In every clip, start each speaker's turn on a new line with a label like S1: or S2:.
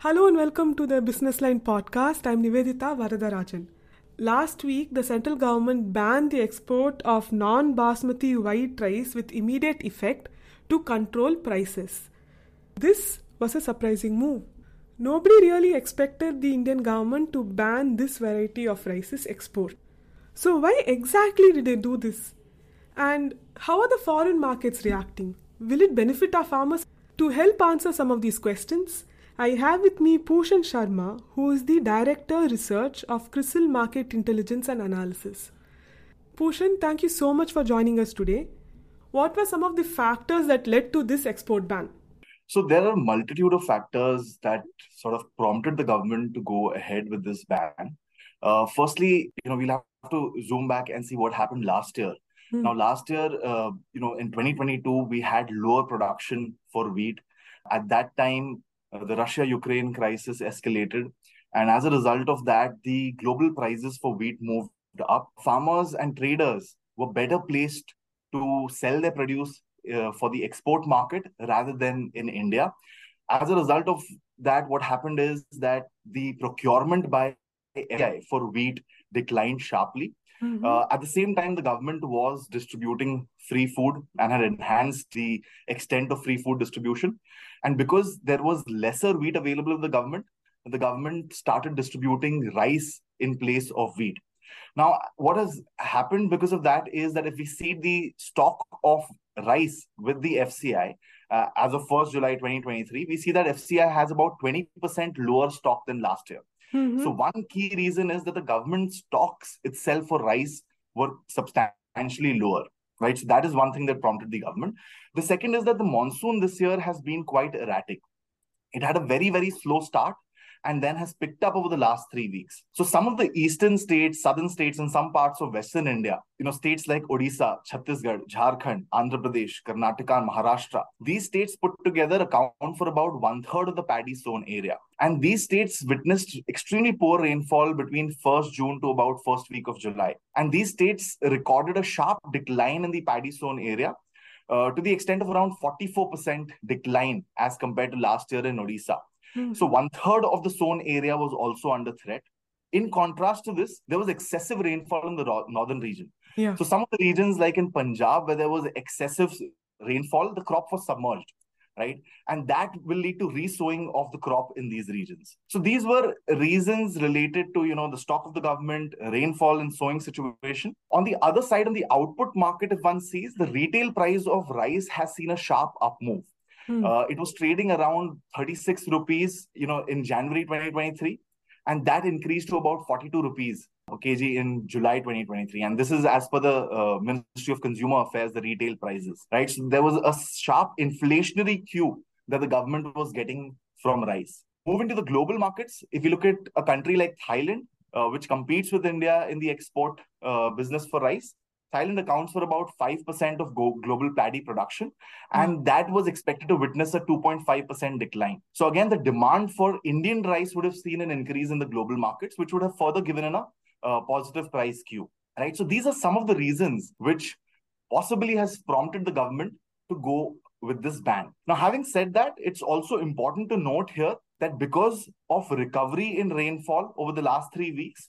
S1: Hello and welcome to the Business Line podcast. I'm Nivedita Varadarajan. Last week, the central government banned the export of non basmati white rice with immediate effect to control prices. This was a surprising move. Nobody really expected the Indian government to ban this variety of rice's export. So, why exactly did they do this? And how are the foreign markets reacting? Will it benefit our farmers? To help answer some of these questions, I have with me Pushan Sharma, who is the Director Research of CRISIL Market Intelligence and Analysis. Pushan, thank you so much for joining us today. What were some of the factors that led to this export ban?
S2: So there are a multitude of factors that sort of prompted the government to go ahead with this ban. Uh, firstly, you know, we'll have to zoom back and see what happened last year. Hmm. Now, last year, uh, you know, in 2022, we had lower production for wheat. At that time, the Russia Ukraine crisis escalated. And as a result of that, the global prices for wheat moved up. Farmers and traders were better placed to sell their produce uh, for the export market rather than in India. As a result of that, what happened is that the procurement by FCI for wheat declined sharply. Mm-hmm. Uh, at the same time, the government was distributing free food and had enhanced the extent of free food distribution. And because there was lesser wheat available in the government, the government started distributing rice in place of wheat. Now, what has happened because of that is that if we see the stock of rice with the FCI uh, as of 1st July 2023, we see that FCI has about 20% lower stock than last year. Mm-hmm. So, one key reason is that the government stocks itself for rice were substantially lower right? So that is one thing that prompted the government. The second is that the monsoon this year has been quite erratic. It had a very, very slow start and then has picked up over the last three weeks. So some of the eastern states, southern states, and some parts of western India, you know, states like Odisha, Chhattisgarh, Jharkhand, Andhra Pradesh, Karnataka, and Maharashtra, these states put together account for about one third of the paddy sown area. And these states witnessed extremely poor rainfall between 1st June to about first week of July. And these states recorded a sharp decline in the paddy sown area uh, to the extent of around 44% decline as compared to last year in Odisha. So one third of the sown area was also under threat. In contrast to this, there was excessive rainfall in the northern region. Yeah. So some of the regions, like in Punjab, where there was excessive rainfall, the crop was submerged, right? And that will lead to resowing of the crop in these regions. So these were reasons related to, you know, the stock of the government, rainfall and sowing situation. On the other side, on the output market, if one sees, the retail price of rice has seen a sharp up move. Hmm. Uh, it was trading around 36 rupees, you know, in January 2023, and that increased to about 42 rupees per kg in July 2023. And this is as per the uh, Ministry of Consumer Affairs, the retail prices, right? So there was a sharp inflationary cue that the government was getting from rice. Moving to the global markets, if you look at a country like Thailand, uh, which competes with India in the export uh, business for rice, Thailand accounts for about 5% of global paddy production, and mm. that was expected to witness a 2.5% decline. So, again, the demand for Indian rice would have seen an increase in the global markets, which would have further given in a uh, positive price cue. Right. So, these are some of the reasons which possibly has prompted the government to go with this ban. Now, having said that, it's also important to note here that because of recovery in rainfall over the last three weeks,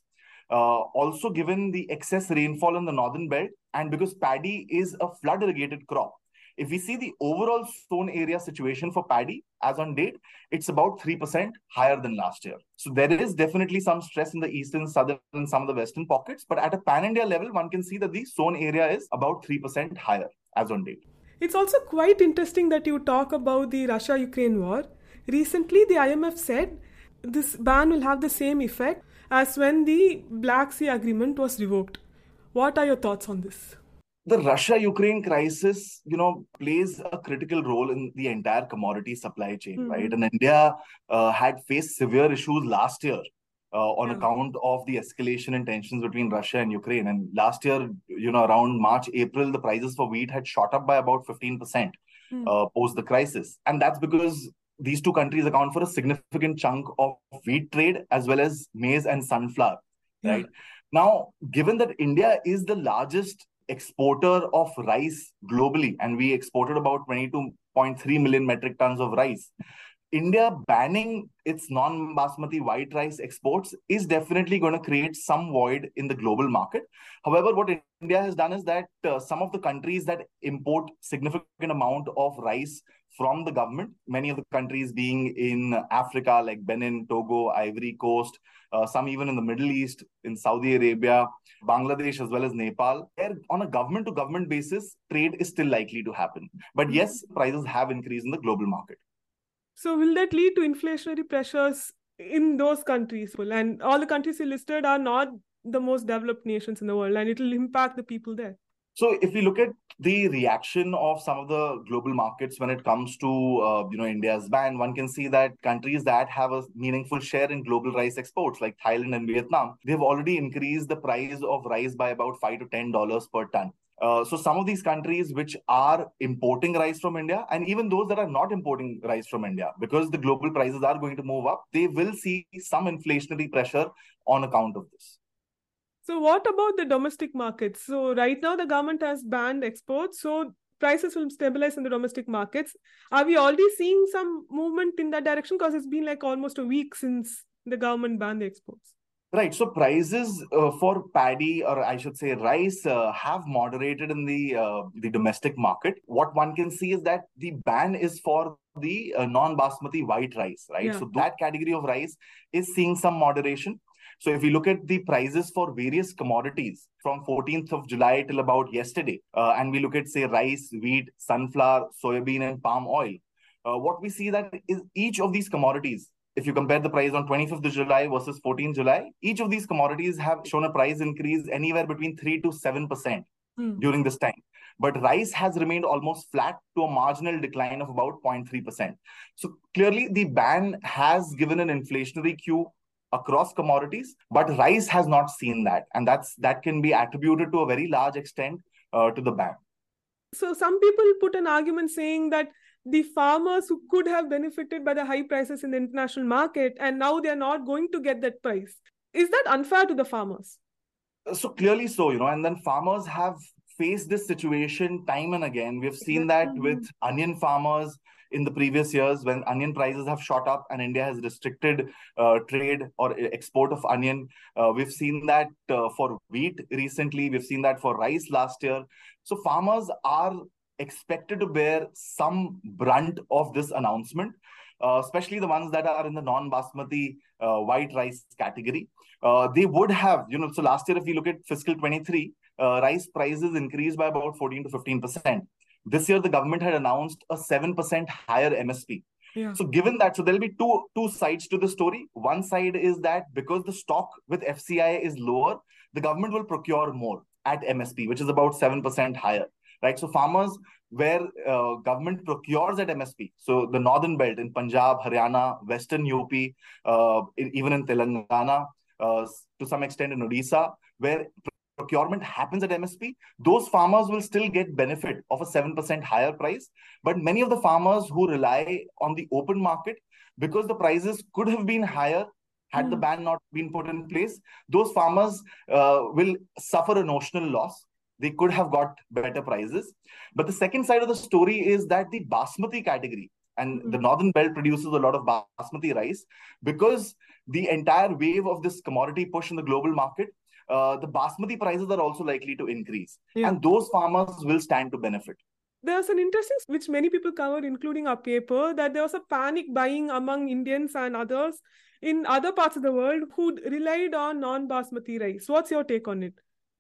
S2: uh, also, given the excess rainfall in the northern belt, and because paddy is a flood irrigated crop, if we see the overall sown area situation for paddy as on date, it's about 3% higher than last year. So there is definitely some stress in the eastern, southern, and some of the western pockets. But at a pan India level, one can see that the sown area is about 3% higher as on date.
S1: It's also quite interesting that you talk about the Russia Ukraine war. Recently, the IMF said this ban will have the same effect as when the Black Sea Agreement was revoked. What are your thoughts on this?
S2: The Russia Ukraine crisis, you know, plays a critical role in the entire commodity supply chain, mm-hmm. right? And India uh, had faced severe issues last year uh, on yeah. account of the escalation in tensions between Russia and Ukraine. And last year, you know, around March, April, the prices for wheat had shot up by about 15% mm. uh, post the crisis. And that's because these two countries account for a significant chunk of wheat trade as well as maize and sunflower right now given that india is the largest exporter of rice globally and we exported about 22.3 million metric tons of rice India banning its non basmati white rice exports is definitely going to create some void in the global market. However, what India has done is that uh, some of the countries that import significant amount of rice from the government, many of the countries being in Africa like Benin, Togo, Ivory Coast, uh, some even in the Middle East, in Saudi Arabia, Bangladesh, as well as Nepal, where on a government to government basis, trade is still likely to happen. But yes, prices have increased in the global market.
S1: So will that lead to inflationary pressures in those countries? And all the countries you listed are not the most developed nations in the world, and it will impact the people there.
S2: So if we look at the reaction of some of the global markets when it comes to uh, you know India's ban, one can see that countries that have a meaningful share in global rice exports, like Thailand and Vietnam, they've already increased the price of rice by about five to ten dollars per ton. Uh, so some of these countries which are importing rice from India, and even those that are not importing rice from India, because the global prices are going to move up, they will see some inflationary pressure on account of this.
S1: So what about the domestic markets? So right now the government has banned exports, so prices will stabilize in the domestic markets. Are we already seeing some movement in that direction? Because it's been like almost a week since the government banned the exports.
S2: Right. So prices uh, for paddy, or I should say rice, uh, have moderated in the uh, the domestic market. What one can see is that the ban is for the uh, non-basmati white rice, right? Yeah. So that category of rice is seeing some moderation. So if you look at the prices for various commodities from 14th of July till about yesterday, uh, and we look at say rice, wheat, sunflower, soybean, and palm oil, uh, what we see that is each of these commodities if you compare the price on 25th of July versus 14th July, each of these commodities have shown a price increase anywhere between 3 to 7% mm. during this time. But rice has remained almost flat to a marginal decline of about 0.3%. So clearly, the ban has given an inflationary cue across commodities, but rice has not seen that. And that's that can be attributed to a very large extent uh, to the ban.
S1: So some people put an argument saying that the farmers who could have benefited by the high prices in the international market and now they are not going to get that price is that unfair to the farmers
S2: so clearly so you know and then farmers have faced this situation time and again we've seen that with onion farmers in the previous years when onion prices have shot up and India has restricted uh, trade or export of onion. Uh, we've seen that uh, for wheat recently. We've seen that for rice last year. So farmers are expected to bear some brunt of this announcement, uh, especially the ones that are in the non-basmati uh, white rice category. Uh, they would have, you know, so last year, if we look at fiscal 23, uh, rice prices increased by about 14 to 15%. This year, the government had announced a 7% higher MSP. Yeah. So given that, so there'll be two two sides to the story. One side is that because the stock with FCI is lower, the government will procure more at MSP, which is about 7% higher right? So farmers where uh, government procures at MSP. So the northern belt in Punjab, Haryana, Western UP, uh, in, even in Telangana, uh, to some extent in Odisha, where procurement happens at MSP, those farmers will still get benefit of a 7% higher price. But many of the farmers who rely on the open market, because the prices could have been higher had mm. the hmm. ban not been put in place, those farmers uh, will suffer a notional loss they could have got better prices. But the second side of the story is that the basmati category and mm-hmm. the northern belt produces a lot of basmati rice because the entire wave of this commodity push in the global market uh, the basmati prices are also likely to increase yeah. and those farmers will stand to benefit
S1: there's an interesting which many people covered including our paper that there was a panic buying among indians and others in other parts of the world who relied on non basmati rice what's your take on it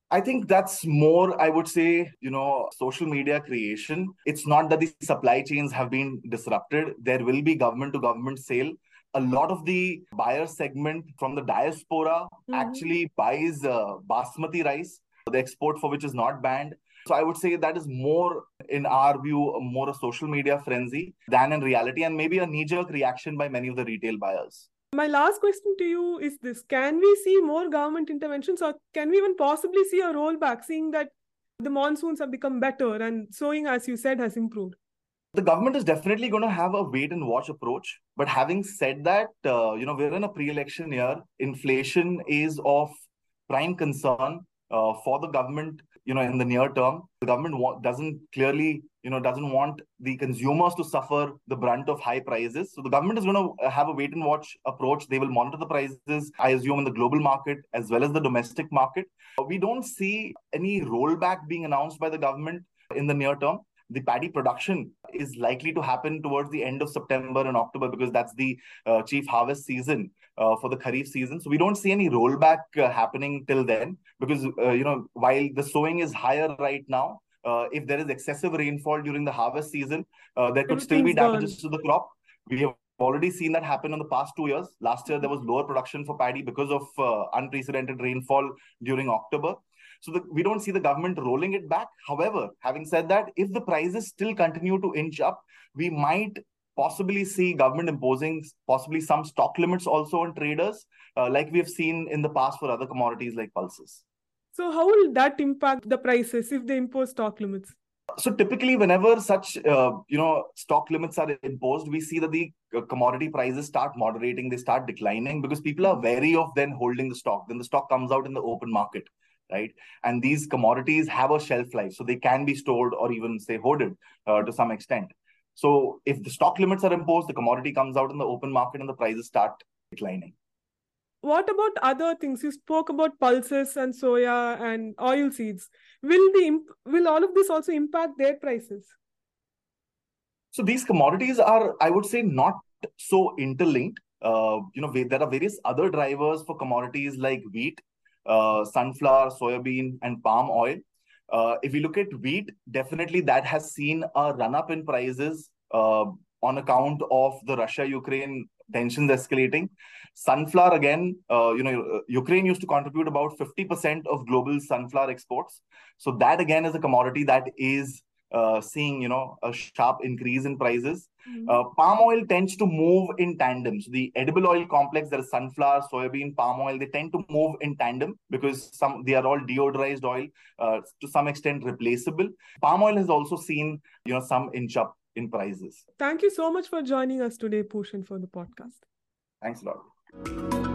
S2: I think that's more, I would say, you know, social media creation. It's not that the supply chains have been disrupted. There will be government to government sale. A lot of the buyer segment from the diaspora mm-hmm. actually buys uh, basmati rice, the export for which is not banned. So I would say that is more, in our view, more a social media frenzy than in reality, and maybe a knee jerk reaction by many of the retail buyers.
S1: My last question to you is this Can we see more government interventions, or can we even possibly see a rollback, seeing that the monsoons have become better and sowing, as you said, has improved?
S2: The government is definitely going to have a wait and watch approach. But having said that, uh, you know, we're in a pre election year. Inflation is of prime concern uh, for the government, you know, in the near term. The government doesn't clearly you know doesn't want the consumers to suffer the brunt of high prices so the government is going to have a wait and watch approach they will monitor the prices i assume in the global market as well as the domestic market we don't see any rollback being announced by the government in the near term the paddy production is likely to happen towards the end of September and October because that's the uh, chief harvest season uh, for the Kharif season. So we don't see any rollback uh, happening till then because, uh, you know, while the sowing is higher right now, uh, if there is excessive rainfall during the harvest season, uh, there could still be damages gone. to the crop. We have already seen that happen in the past two years. Last year, there was lower production for paddy because of uh, unprecedented rainfall during October. So the, we don't see the government rolling it back. However, having said that, if the prices still continue to inch up, we might possibly see government imposing possibly some stock limits also on traders, uh, like we have seen in the past for other commodities like pulses.
S1: So how will that impact the prices if they impose stock limits?
S2: So typically, whenever such uh, you know stock limits are imposed, we see that the uh, commodity prices start moderating, they start declining because people are wary of then holding the stock. Then the stock comes out in the open market, right? And these commodities have a shelf life, so they can be stored or even say hoarded uh, to some extent. So if the stock limits are imposed, the commodity comes out in the open market and the prices start declining.
S1: What about other things? You spoke about pulses and soya and oil seeds. Will the will all of this also impact their prices?
S2: So these commodities are i would say not so interlinked. Uh, you know there are various other drivers for commodities like wheat uh, sunflower soybean and palm oil uh, if you look at wheat definitely that has seen a run up in prices uh, on account of the russia ukraine tensions escalating. Sunflower again, uh, you know, Ukraine used to contribute about 50% of global sunflower exports. So that again is a commodity that is uh, seeing, you know, a sharp increase in prices. Mm-hmm. Uh, palm oil tends to move in tandem. So the edible oil complex, there is sunflower, soybean, palm oil, they tend to move in tandem because some they are all deodorized oil, uh, to some extent replaceable. Palm oil has also seen, you know, some inch up in prices.
S1: Thank you so much for joining us today, Pushan, for the podcast.
S2: Thanks a lot.